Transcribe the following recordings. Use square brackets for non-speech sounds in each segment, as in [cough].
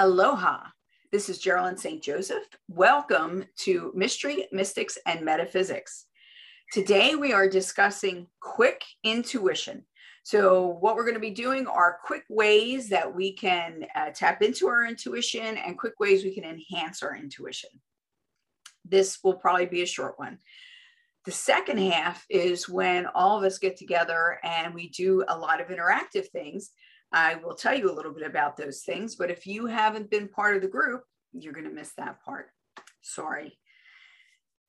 Aloha. This is Geraldine St. Joseph. Welcome to Mystery, Mystics, and Metaphysics. Today we are discussing quick intuition. So, what we're going to be doing are quick ways that we can uh, tap into our intuition and quick ways we can enhance our intuition. This will probably be a short one. The second half is when all of us get together and we do a lot of interactive things. I will tell you a little bit about those things, but if you haven't been part of the group, you're going to miss that part. Sorry.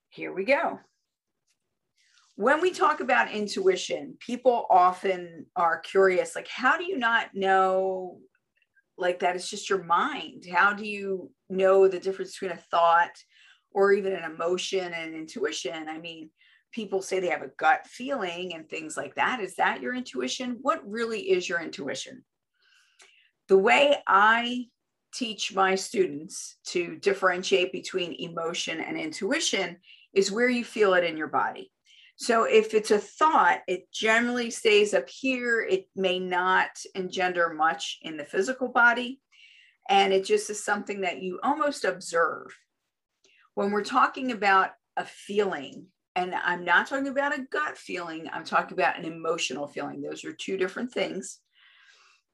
Here we go. When we talk about intuition, people often are curious like, how do you not know like that it's just your mind? How do you know the difference between a thought or even an emotion and intuition? I mean, people say they have a gut feeling and things like that. Is that your intuition? What really is your intuition? The way I teach my students to differentiate between emotion and intuition is where you feel it in your body. So if it's a thought, it generally stays up here. It may not engender much in the physical body. And it just is something that you almost observe. When we're talking about a feeling, and I'm not talking about a gut feeling, I'm talking about an emotional feeling. Those are two different things.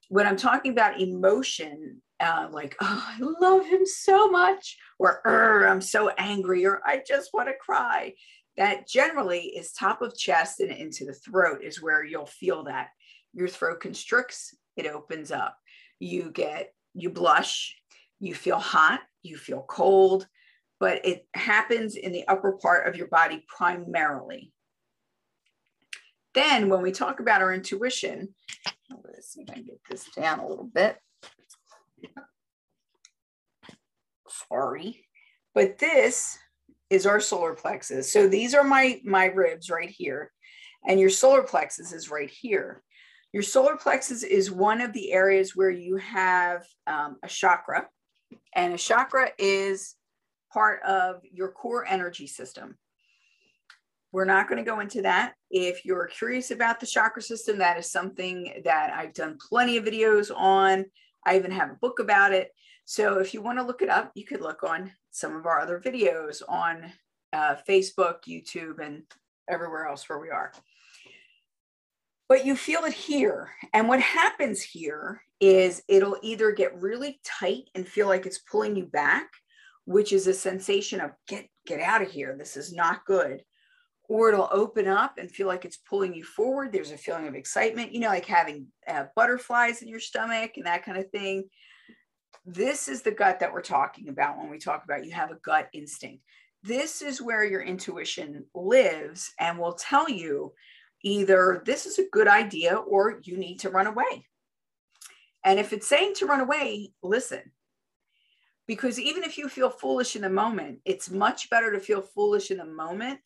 When I'm talking about emotion, uh, like, oh, I love him so much, or I'm so angry, or I just want to cry, that generally is top of chest and into the throat, is where you'll feel that. Your throat constricts, it opens up. You get, you blush, you feel hot, you feel cold, but it happens in the upper part of your body primarily. Then, when we talk about our intuition, let's see if I can get this down a little bit. Sorry, but this is our solar plexus. So these are my my ribs right here, and your solar plexus is right here. Your solar plexus is one of the areas where you have um, a chakra, and a chakra is part of your core energy system. We're not going to go into that. If you're curious about the chakra system, that is something that I've done plenty of videos on. I even have a book about it. So if you want to look it up, you could look on some of our other videos on uh, Facebook, YouTube, and everywhere else where we are. But you feel it here. And what happens here is it'll either get really tight and feel like it's pulling you back, which is a sensation of get get out of here this is not good or it'll open up and feel like it's pulling you forward. There's a feeling of excitement you know like having uh, butterflies in your stomach and that kind of thing. This is the gut that we're talking about when we talk about you have a gut instinct. This is where your intuition lives and will tell you either this is a good idea or you need to run away. And if it's saying to run away listen because even if you feel foolish in the moment, it's much better to feel foolish in the moment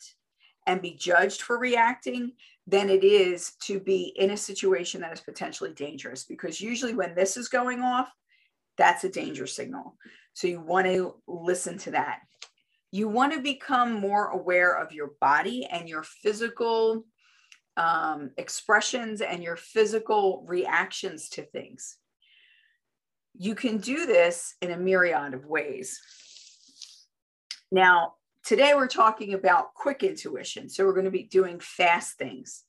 and be judged for reacting than it is to be in a situation that is potentially dangerous. Because usually, when this is going off, that's a danger signal. So, you want to listen to that. You want to become more aware of your body and your physical um, expressions and your physical reactions to things you can do this in a myriad of ways. Now, today we're talking about quick intuition. So we're going to be doing fast things.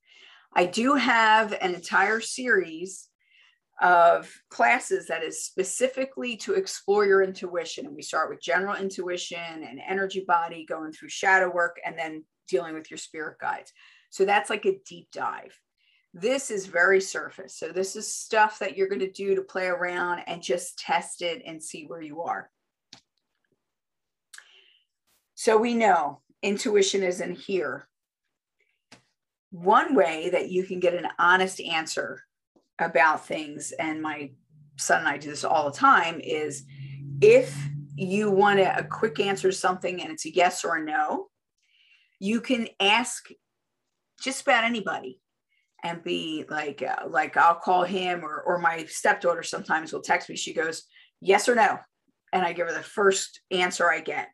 I do have an entire series of classes that is specifically to explore your intuition. And we start with general intuition and energy body, going through shadow work, and then dealing with your spirit guides. So that's like a deep dive. This is very surface. So this is stuff that you're going to do to play around and just test it and see where you are. So we know intuition is in here. One way that you can get an honest answer about things, and my son and I do this all the time, is if you want a, a quick answer to something and it's a yes or a no, you can ask just about anybody and be like uh, like I'll call him or or my stepdaughter sometimes will text me. She goes yes or no. And I give her the first answer I get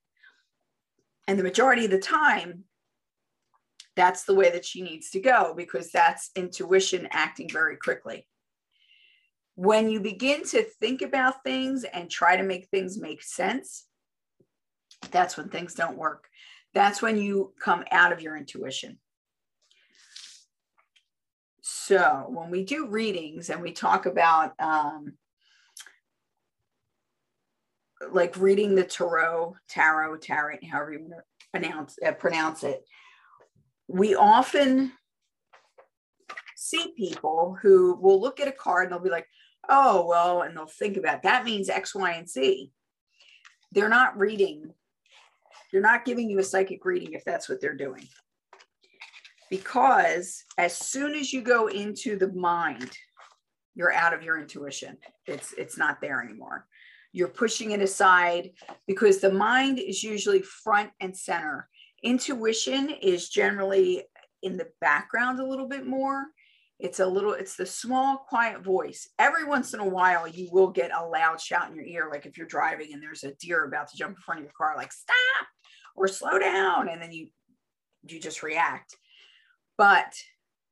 and the majority of the time that's the way that she needs to go because that's intuition acting very quickly When you begin to think about things and try to make things make sense, that's when things don't work. That's when you come out of your intuition. So when we do readings and we talk about um, like reading the tarot, tarot, tarot, however you want to pronounce, uh, pronounce it, we often see people who will look at a card and they'll be like, oh, well, and they'll think about that means X, Y, and Z. They're not reading, they're not giving you a psychic reading if that's what they're doing. Because as soon as you go into the mind, you're out of your intuition. It's it's not there anymore. You're pushing it aside because the mind is usually front and center. Intuition is generally in the background a little bit more. It's a little, it's the small, quiet voice. Every once in a while, you will get a loud shout in your ear, like if you're driving and there's a deer about to jump in front of your car, like stop or slow down. And then you you just react. But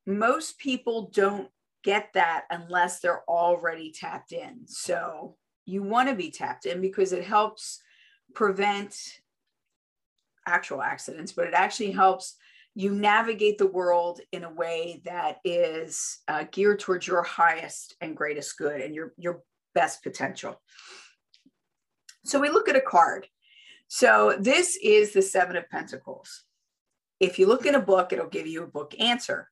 most people don't get that unless they're already tapped in. So you want to be tapped in because it helps prevent actual accidents, but it actually helps you navigate the world in a way that is uh, geared towards your highest and greatest good and your, your best potential. So we look at a card. So this is the Seven of Pentacles. If you look in a book, it'll give you a book answer.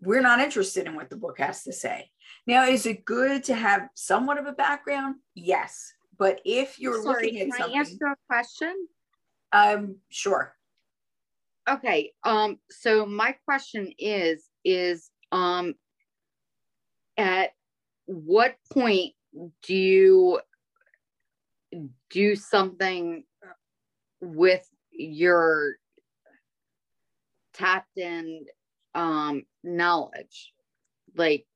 We're not interested in what the book has to say. Now, is it good to have somewhat of a background? Yes. But if you're Sorry, looking at can something, I you a question? um, sure. Okay. Um, so my question is, is um at what point do you do something with your tapped in um knowledge? Like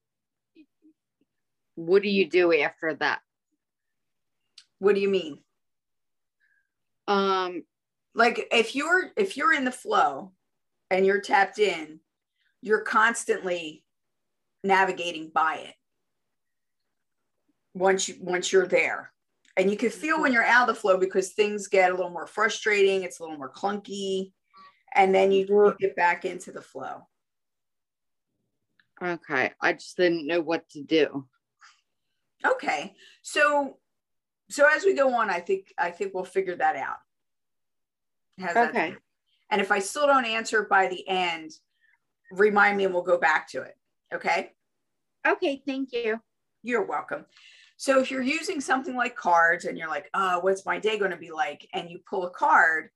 what do you do after that? What do you mean? Um Like if you're if you're in the flow and you're tapped in, you're constantly navigating by it. Once you once you're there. And you can feel when you're out of the flow because things get a little more frustrating, it's a little more clunky, and then you, you get back into the flow. okay, I just didn't know what to do. Okay. So so as we go on, I think I think we'll figure that out. How's Okay. sound? And if I still don't answer by the end, remind me and we'll go back to it. Okay. Okay, thank you. You're welcome. So if you're using something like cards and you're like, oh, what's my day going to be like? And you pull a card,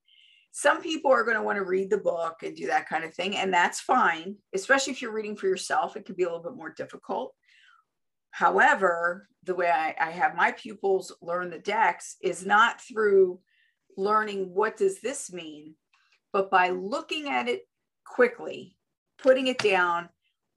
some people are going to want to read the book and do that kind of thing. And that's fine, especially if you're reading for yourself. It can be a little bit more difficult. However, the way I, I have my pupils learn the decks is not through learning what does this mean, but by looking at it quickly, putting it down,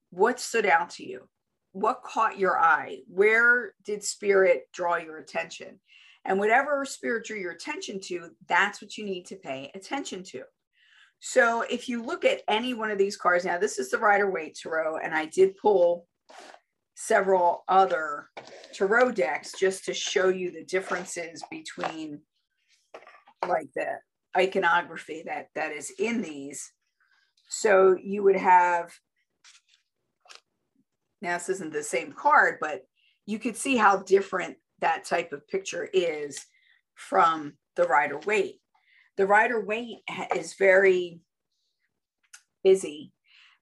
what stood out to you? What caught your eye? Where did spirit draw your attention? And whatever spirit drew your attention to, that's what you need to pay attention to. So if you look at any one of these cards, now this is the Rider Waite Tarot, and I did pull several other tarot decks just to show you the differences between like the iconography that that is in these. So you would have now this isn't the same card, but you could see how different that type of picture is from the Rider Waite. The Rider ha- is very busy,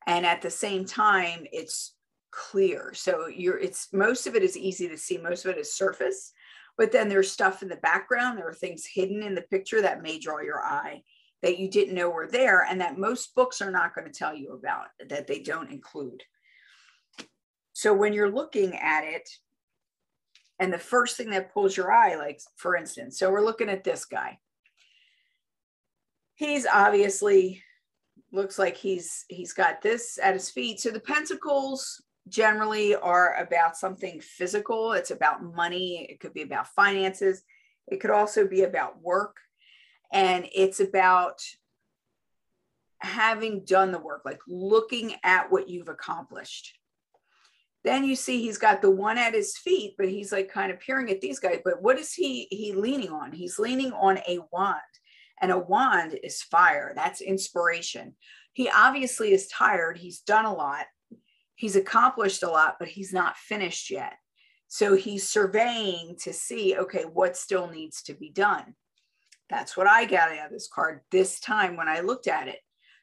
and at the same time, it's clear. So you're it's most of it is easy to see. Most of it is surface, but then there's stuff in the background. There are things hidden in the picture that may draw your eye that you didn't know were there, and that most books are not going to tell you about that they don't include. So when you're looking at it, and the first thing that pulls your eye, like for instance, so we're looking at this guy. He's obviously looks like he's he's got this at his feet. So the pentacles generally are about something physical. It's about money. It could be about finances. It could also be about work. And it's about having done the work, like looking at what you've accomplished. Then you see he's got the one at his feet, but he's like kind of peering at these guys. But what is he he leaning on? He's leaning on a wand. And a wand is fire. That's inspiration. He obviously is tired. He's done a lot. He's accomplished a lot, but he's not finished yet. So he's surveying to see, okay, what still needs to be done. That's what I got out of this card this time when I looked at it.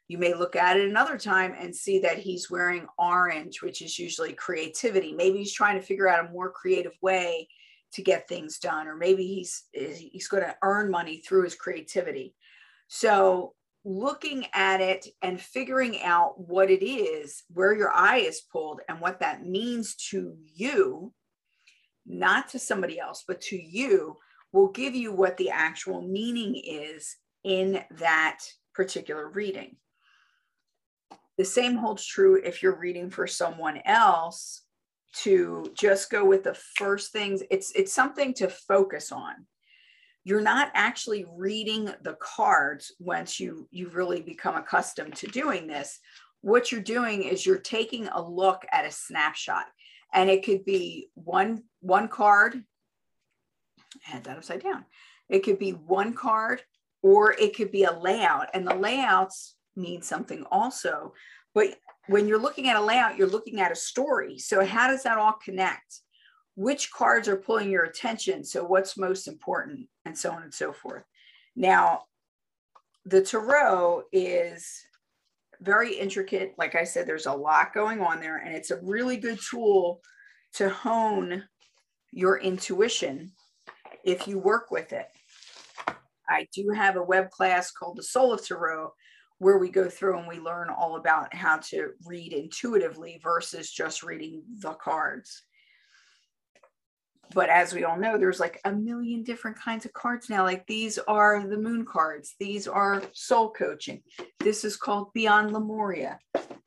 You may look at it another time and see that he's wearing orange, which is usually creativity. Maybe he's trying to figure out a more creative way to get things done, or maybe he's he's going to earn money through his creativity. So looking at it and figuring out what it is, where your eye is pulled, and what that means to you, not to somebody else, but to you, will give you what the actual meaning is in that particular reading. The same holds true if you're reading for someone else to just go with the first things. It's it's something to focus on. You're not actually reading the cards once you you really become accustomed to doing this. What you're doing is you're taking a look at a snapshot and it could be one one card had that upside down. It could be one card or it could be a layout, and the layouts mean something also. But when you're looking at a layout, you're looking at a story. So, how does that all connect? Which cards are pulling your attention? So, what's most important, and so on and so forth. Now, the tarot is very intricate. Like I said, there's a lot going on there, and it's a really good tool to hone your intuition if you work with it. I do have a web class called the Soul of Tarot where we go through and we learn all about how to read intuitively versus just reading the cards. But as we all know, there's like a million different kinds of cards now. Like these are the moon cards, these are soul coaching. This is called Beyond Lemuria.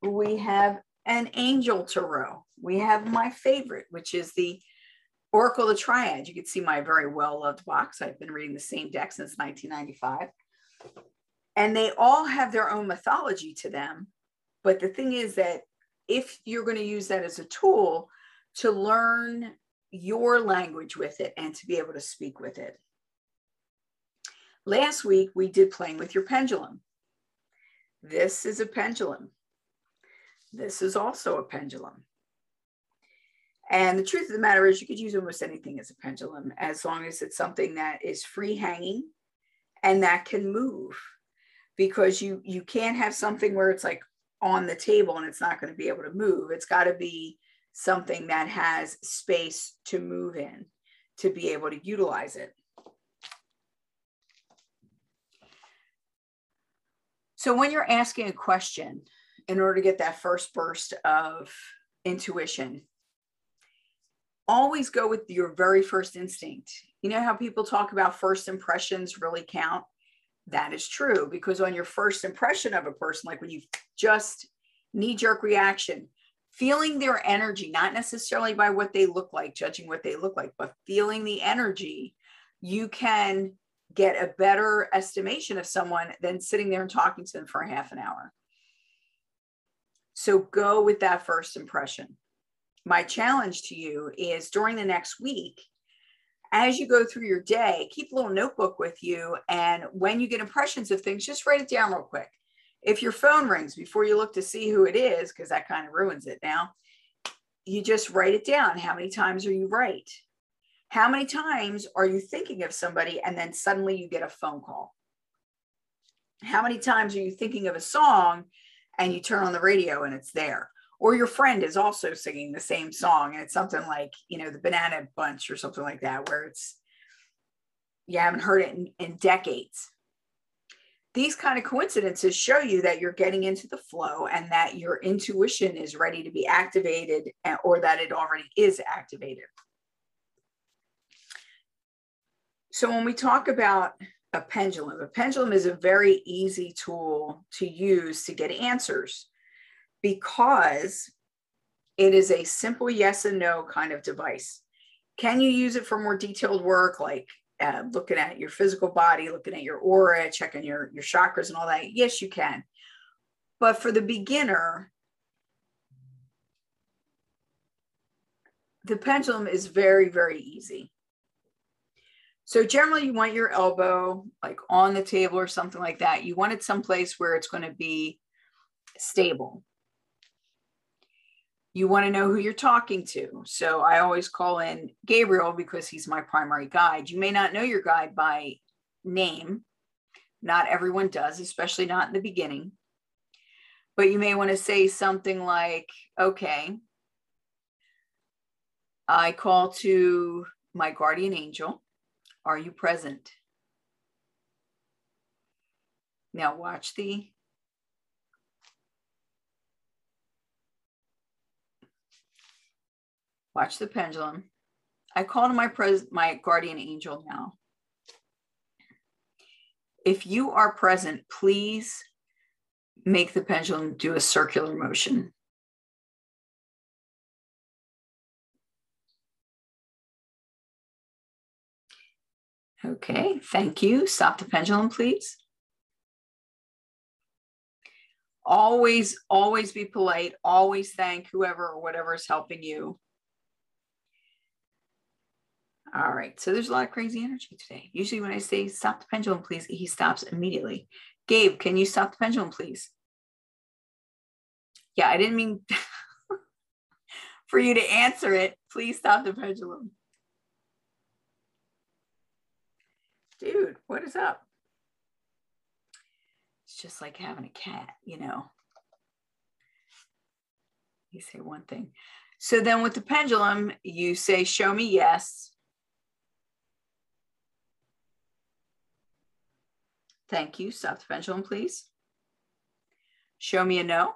We have an angel tarot. We have my favorite, which is the Oracle of the Triad. You can see my very well loved box. I've been reading the same deck since 1995. And they all have their own mythology to them. But the thing is that if you're going to use that as a tool to learn your language with it and to be able to speak with it. Last week, we did playing with your pendulum. This is a pendulum. This is also a pendulum. And the truth of the matter is, you could use almost anything as a pendulum as long as it's something that is free hanging and that can move. Because you you can't have something where it's like on the table and it's not going to be able to move. It's got to be something that has space to move in to be able to utilize it. So when you're asking a question, in order to get that first burst of intuition, always go with your very first instinct. You know how people talk about first impressions really count? That is true because on your first impression of a person, like when you just knee jerk reaction, feeling their energy, not necessarily by what they look like, judging what they look like, but feeling the energy, you can get a better estimation of someone than sitting there and talking to them for a half an hour. So go with that first impression my challenge to you is during the next week, as you go through your day, keep a little notebook with you. And when you get impressions of things, just write it down real quick. If your phone rings before you look to see who it is, because that kind of ruins it now, you just write it down. How many times are you right? How many times are you thinking of somebody and then suddenly you get a phone call? How many times are you thinking of a song and you turn on the radio and it's there? or your friend is also singing the same song and it's something like you know the banana bunch or something like that where it's you haven't heard it in, in decades these kind of coincidences show you that you're getting into the flow and that your intuition is ready to be activated eh, or that it already is activated so when we talk about a pendulum a pendulum is a very easy tool to use to get answers because it is a simple yes and no kind of device. Can you use it for more detailed work like uh, looking at your physical body, looking at your aura, checking your, your chakras and all that? Yes, you can. But for the beginner, the pendulum is very, very easy. So generally you want your elbow like on the table or something like that. You want it someplace where it's going to be stable. You want to know who you're talking to. So I always call in Gabriel because he's my primary guide. You may not know your guide by name. Not everyone does, especially not in the beginning. But you may want to say something like, okay, I call to my guardian angel. Are you present? Now watch the watch the pendulum. I call to my pres my guardian angel now. If you are present, please make the pendulum do a circular motion. Okay, thank you. Stop the pendulum, please. Always, always be polite. Always thank whoever or whatever is helping you. All right, so there's a lot of crazy energy today. Usually when I say stop the pendulum, please, he stops immediately. Gabe, can you stop the pendulum, please? Yeah, I didn't mean [laughs] for you to answer it. Please stop the pendulum. dude, what is up? It's just like having a cat, you know. You say one thing. So then with the pendulum, you say, show me yes. Thank you. Stop the pendulum, please. Show me a no.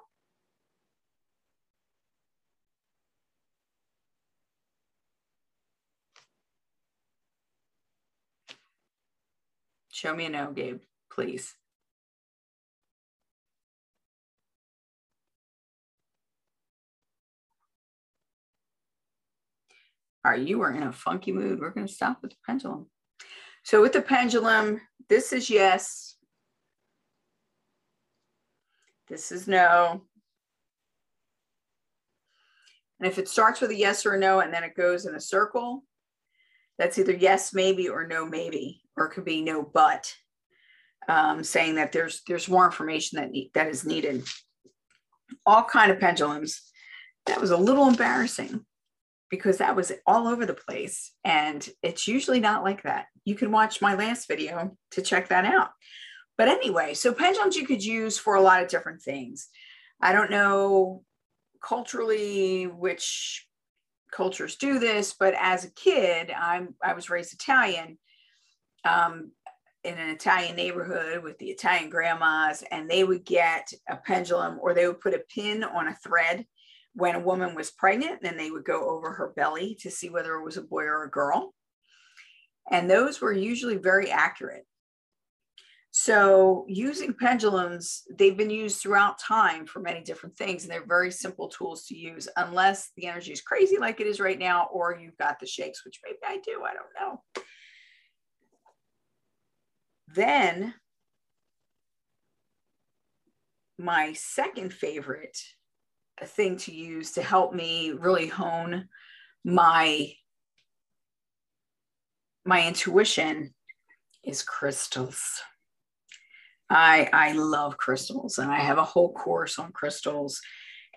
Show me a no, Gabe, please. All right, you are in a funky mood. We're going to stop with the pendulum. So with the pendulum, this is yes. This is no. And if it starts with a yes or a no and then it goes in a circle, that's either yes, maybe, or no, maybe or it could be no but, um, saying that there's there's more information that need, that is needed. All kind of pendulums. That was a little embarrassing because that was all over the place, and it's usually not like that. You can watch my last video to check that out. But anyway, so pendulums you could use for a lot of different things. I don't know culturally which cultures do this, but as a kid, I'm I was raised Italian um, in an Italian neighborhood with the Italian grandmas, and they would get a pendulum or they would put a pin on a thread when a woman was pregnant. Then they would go over her belly to see whether it was a boy or a girl. And those were usually very accurate. So, using pendulums, they've been used throughout time for many different things, and they're very simple tools to use, unless the energy is crazy like it is right now, or you've got the shakes, which maybe I do, I don't know. Then my second favorite thing to use to help me really hone my my intuition is crystals. I I love crystals and I have a whole course on crystals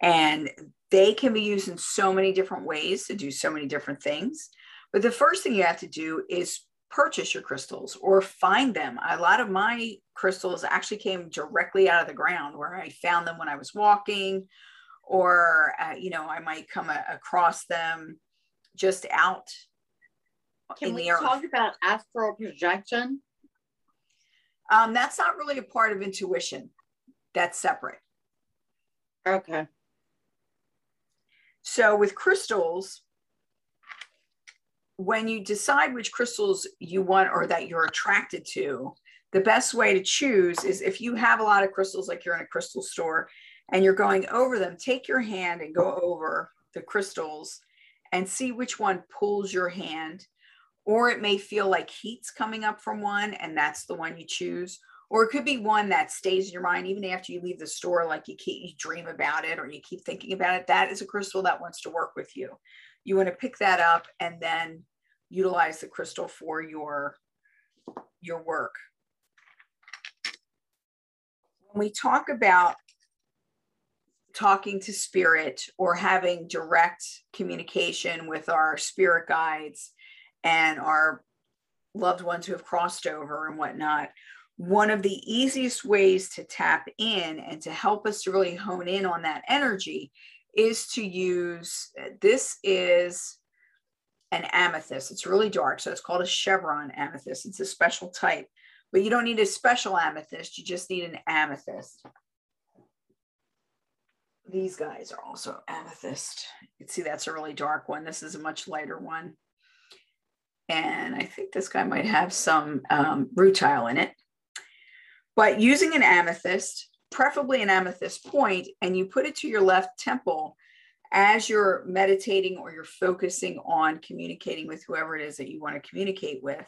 and they can be used in so many different ways to do so many different things. But the first thing you have to do is purchase your crystals or find them. A lot of my crystals actually came directly out of the ground where I found them when I was walking, or, uh, you know, I might come a- across them just out. Can we talk about astral projection? Um, that's not really a part of intuition, that's separate. Okay. So with crystals, when you decide which crystals you want or that you're attracted to, the best way to choose is if you have a lot of crystals, like you're in a crystal store and you're going over them, take your hand and go oh. over the crystals and see which one pulls your hand. Or it may feel like heat's coming up from one, and that's the one you choose. Or it could be one that stays in your mind even after you leave the store, like you keep you dream about it or you keep thinking about it. That is a crystal that wants to work with you. you want to pick that up and then utilize the crystal for your, your work. When we talk about talking to spirit or having direct communication with our spirit guides and our loved ones who have crossed over and whatnot, one of the easiest ways to tap in and to help us to really hone in on that energy is to use this is an amethyst. It's really dark, so it's called a chevron amethyst. It's a special type, but you don't need a special amethyst, you just need an amethyst. These guys are also amethyst. You can see that's a really dark one. This is a much lighter one. And I think this guy might have some um, rutile in it. But using an amethyst, preferably an amethyst point, and you put it to your left temple as you're meditating or you're focusing on communicating with whoever it is that you want to communicate with.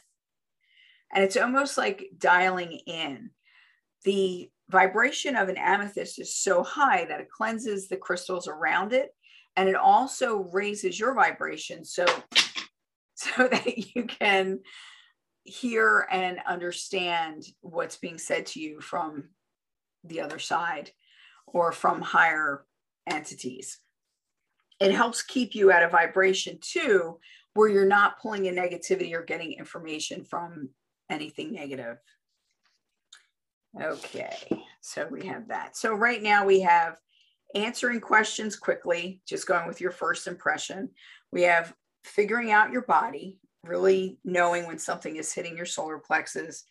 And it's almost like dialing in. The vibration of an amethyst is so high that it cleanses the crystals around it and it also raises your vibration so [laughs] so that you can hear and understand what's being said to you from the other side or from higher entities. It helps keep you at a vibration too, where you're not pulling in negativity or getting information from anything negative. Okay, so we have that. So right now we have answering questions quickly, just going with your first impression. We have figuring out your body, really knowing when something is hitting your solar plexus.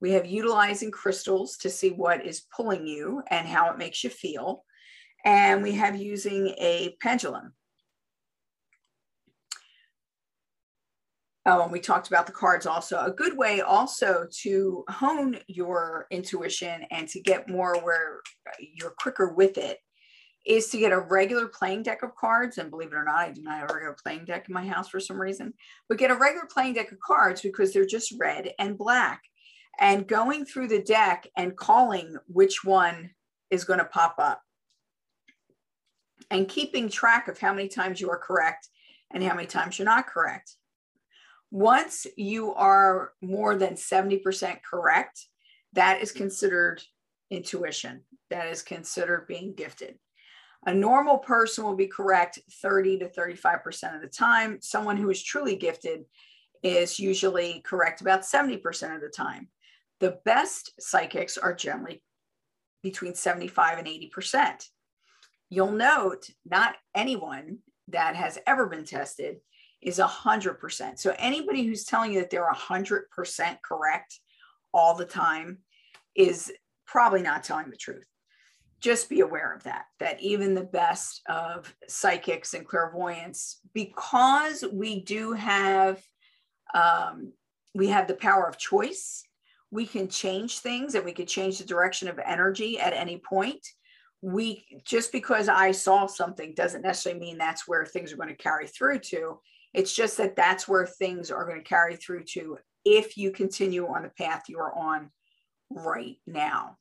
We have utilizing crystals to see what is pulling you and how it makes you feel. And we have using a pendulum. Uh, and we talked about the cards also. A good way also to hone your intuition and to get more where uh, you're quicker with it is to get a regular playing deck of cards. And believe it or not, I do not have a regular playing deck in my house for some reason, but get a regular playing deck of cards because they're just red and black. And going through the deck and calling which one is going to pop up. And keeping track of how many times you are correct and how many times you're not correct. Once you are more than 70% correct, that is considered intuition. That is considered being gifted. A normal person will be correct 30 to 35% of the time. Someone who is truly gifted is usually correct about 70% of the time. The best psychics are generally between 75 and 80%. You'll note not anyone that has ever been tested is 100%. So anybody who's telling you that they're 100% correct all the time is probably not telling the truth. Just be aware of that that even the best of psychics and clairvoyants because we do have um, we have the power of choice we can change things and we can change the direction of energy at any point. We just because i saw something doesn't necessarily mean that's where things are going to carry through to it's just that that's where things are going to carry through to if you continue on the path you are on right now.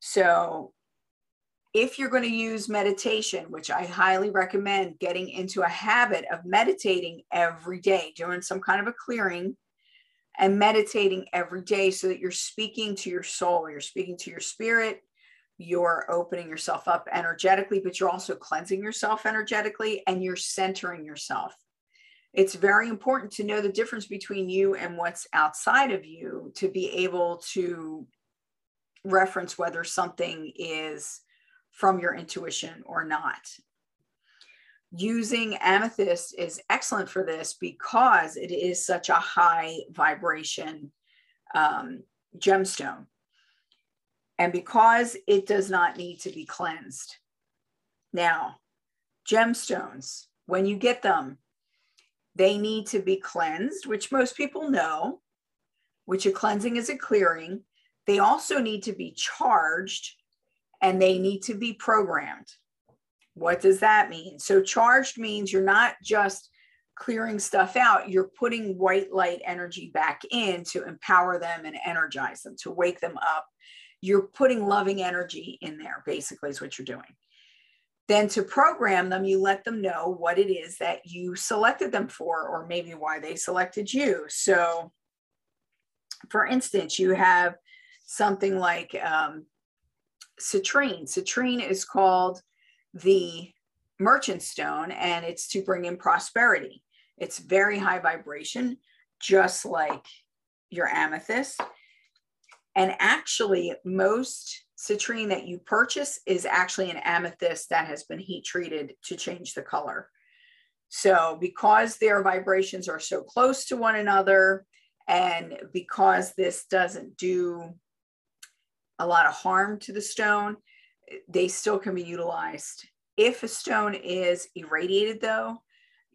So if you're going to use meditation, which I highly recommend getting into a habit of meditating every day, doing some kind of a clearing and meditating every day so that you're speaking to your soul, you're speaking to your spirit, you're opening yourself up energetically, but you're also cleansing yourself energetically and you're centering yourself. It's very important to know the difference between you and what's outside of you to be able to reference whether something is from your intuition or not. Using amethyst is excellent for this because it is such a high vibration um, gemstone. And because it does not need to be cleansed. Now, gemstones, when you get them, they need to be cleansed, which most people know, which a cleansing is a clearing. They also need to be charged and they need to be programmed. What does that mean? So, charged means you're not just clearing stuff out, you're putting white light energy back in to empower them and energize them, to wake them up. You're putting loving energy in there, basically, is what you're doing. Then to program them, you let them know what it is that you selected them for, or maybe why they selected you. So, for instance, you have something like um, citrine. Citrine is called the merchant stone, and it's to bring in prosperity. It's very high vibration, just like your amethyst. And actually, most citrine that you purchase is actually an amethyst that has been heat treated to change the color. So, because their vibrations are so close to one another, and because this doesn't do a lot of harm to the stone, they still can be utilized. If a stone is irradiated, though,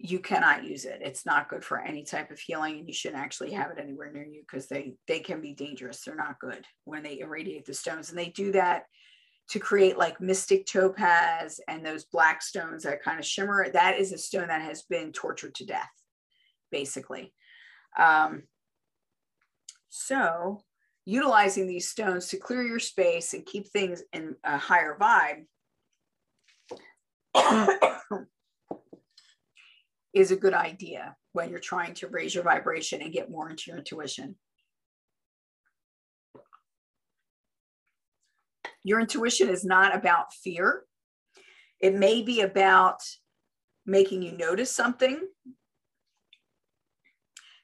you cannot use it. It's not good for any type of healing, and you shouldn't actually have it anywhere near you because they they can be dangerous. They're not good when they irradiate the stones, and they do that to create like mystic topaz and those black stones that kind of shimmer. That is a stone that has been tortured to death, basically. Um, so, utilizing these stones to clear your space and keep things in a higher vibe is a good idea when you're trying to raise your vibration and get more into your intuition. Your intuition is not about fear. It may be about making you notice something.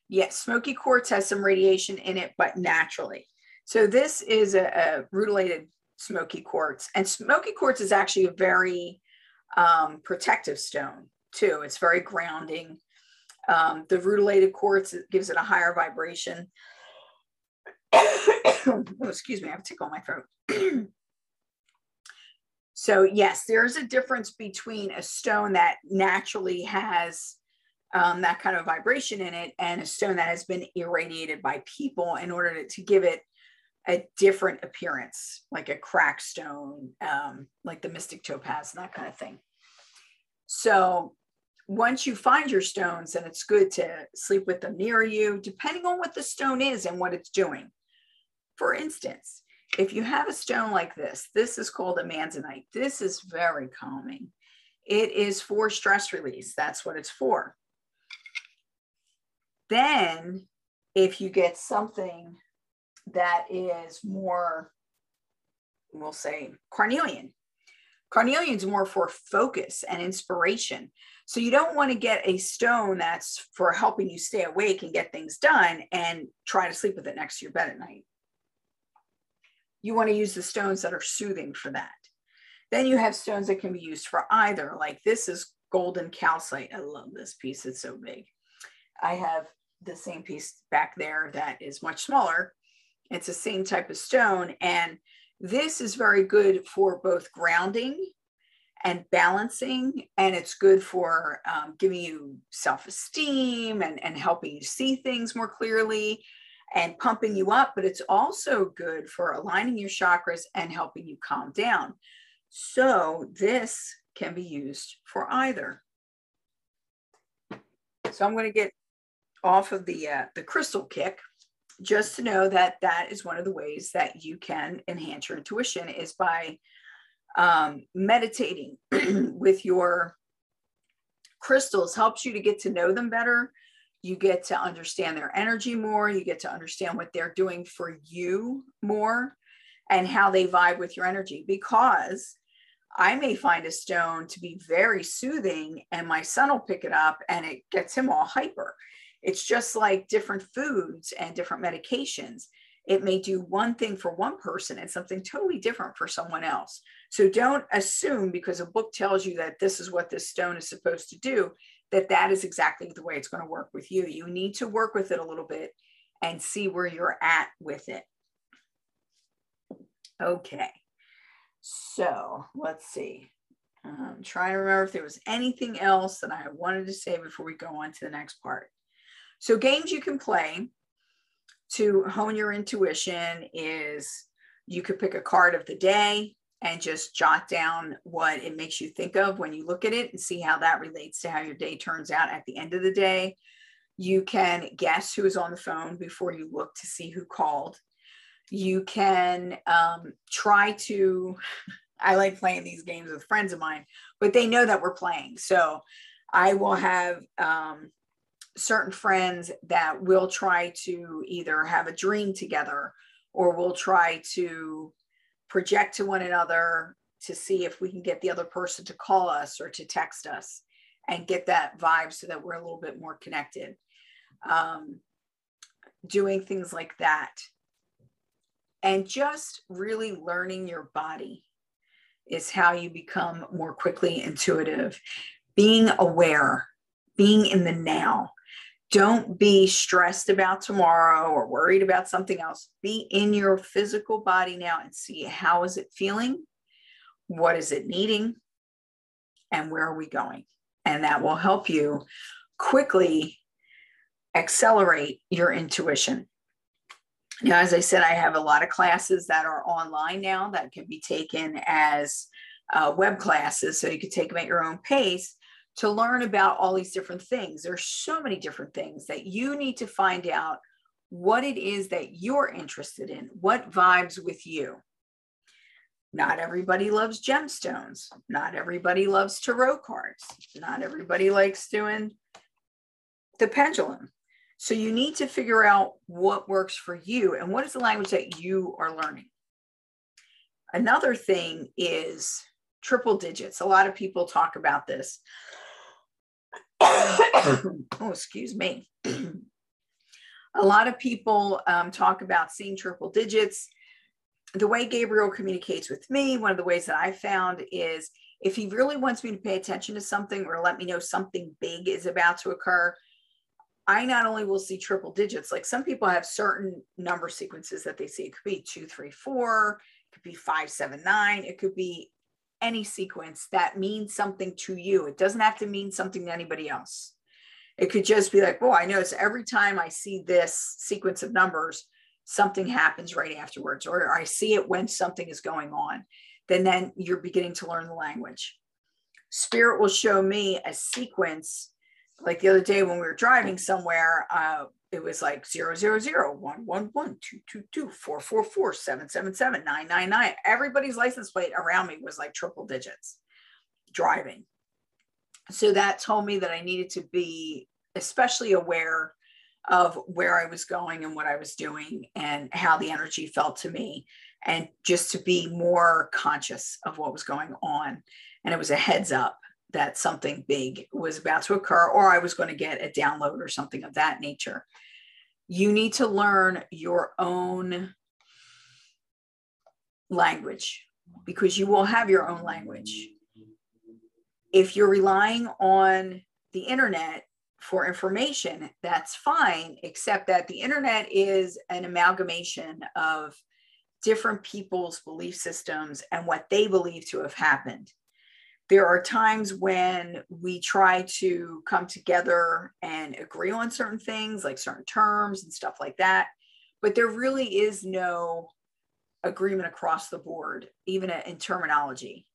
Yes, smoky quartz has some radiation in it, but naturally. So this is a, a rutilated smoky quartz. And smoky quartz is actually a very um, protective stone too. It's very grounding. Um, the rutilated quartz gives it a higher vibration. [coughs] oh, excuse me, I have a tickle on my throat. [clears throat] so yes, there's a difference between a stone that naturally has um, that kind of vibration in it and a stone that has been irradiated by people in order to, to give it a different appearance, like a crack stone, um, like the mystic topaz and that kind of thing. So once you find your stones, then it's good to sleep with them near you, depending on what the stone is and what it's doing. For instance, if you have a stone like this, this is called a manzanite. This is very calming. It is for stress release. That's what it's for. Then, if you get something that is more, we'll say, carnelian. Carnelian's more for focus and inspiration. So you don't want to get a stone that's for helping you stay awake and get things done and try to sleep with it next to your bed at night. You want to use the stones that are soothing for that. Then you have stones that can be used for either, like this is golden calcite. I love this piece, it's so big. I have the same piece back there that is much smaller. It's the same type of stone. And this is very good for both grounding and balancing and it's good for um, giving you self-esteem and, and helping you see things more clearly and pumping you up but it's also good for aligning your chakras and helping you calm down. So this can be used for either. So i'm going to get off of the uh, the crystal kick just to know that that is one of the ways that you can enhance your intuition is by um, meditating [clears throat] with your crystals helps you to get to know them better. You get to understand their energy more. You get to understand what they're doing for you more and how they vibe with your energy. Because I may find a stone to be very soothing, and my son will pick it up and it gets him all hyper. It's just like different foods and different medications it may do one thing for one person and something totally different for someone else. So don't assume because a book tells you that this is what this stone is supposed to do, that that is exactly the way it's going to work with you. You need to work with it a little bit and see where you're at with it. Okay, so let's see. I'm trying to remember if there was anything else that I wanted to say before we go on to the next part. So games you can play to hone your intuition is you could pick a card of the day and just jot down what it makes you think of when you look at it and see how that relates to how your day turns out at the end of the day. You can guess who is on the phone before you look to see who called. You can um, try to, [laughs] I like playing these games with friends of mine, but they know that we're playing. So I will have um, certain friends that will try to either have a dream together or we'll try to project to one another to see if we can get the other person to call us or to text us and get that vibe so that we're a little bit more connected. Um, doing things like that. And just really learning your body is how you become more quickly intuitive. Being aware, being in the now. Don't be stressed about tomorrow or worried about something else. Be in your physical body now and see how is it feeling? What is it needing? And where are we going? And that will help you quickly accelerate your intuition. Now, as I said, I have a lot of classes that are online now that can be taken as uh, web classes. So you can take them at your own pace to learn about all these different things. There's so many different things that you need to find out what it is that you're interested in, what vibes with you. Not everybody loves gemstones. Not everybody loves tarot cards. Not everybody likes doing the pendulum. So you need to figure out what works for you and what is the language that you are learning. Another thing is triple digits. A lot of people talk about this. [coughs] oh, excuse me. [clears throat] a lot of people um, talk about seeing triple digits. The way Gabriel communicates with me, one of the ways that I found is if he really wants me to pay attention to something or let me know something big is about to occur, I not only will see triple digits, like some people have certain number sequences that they see. It could be two, three, four, it could be five, seven, nine, it could be any sequence that means something to you. It doesn't have to mean something to anybody else. It could just be like, oh, I notice every time I see this sequence of numbers, something happens right afterwards, or I see it when something is going on. Then, then you're beginning to learn the language. Spirit will show me a sequence like the other day when we were driving somewhere, uh, it was like zero zero zero one one one two two two four four four seven seven seven nine nine nine. Everybody's license plate around me was like triple digits driving. So that told me that I needed to be especially aware of where I was going and what I was doing and how the energy felt to me, and just to be more conscious of what was going on. And it was a heads up that something big was about to occur or I was going to get a download or something of that nature. You need to learn your own language because you will have your own language. If you're relying on the internet for information, that's fine, except that the internet is an amalgamation of different people's belief systems and what they believe to have happened there are times when we try to come together and agree on certain things, like certain terms and stuff like that. But there really is no agreement across the board, even in terminology.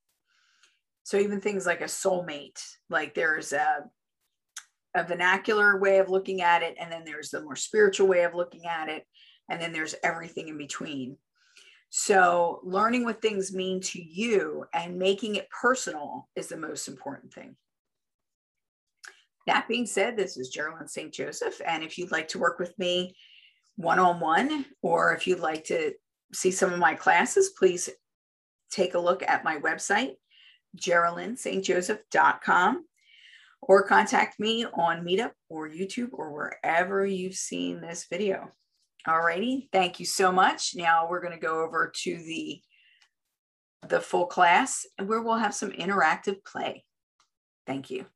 So even things like a soulmate, like there's a, a vernacular way of looking at it, and then there's the more spiritual way of looking at it, and then there's everything in between. So, learning what things mean to you and making it personal is the most important thing. That being said, this is Geraldine St. Joseph. And if you'd like to work with me one on one, or if you'd like to see some of my classes, please take a look at my website, geraldinesaintjoseph.com, or contact me on Meetup or YouTube or wherever you've seen this video. All righty, thank you so much. Now we're going to go over to the the full class where we'll have some interactive play. Thank you.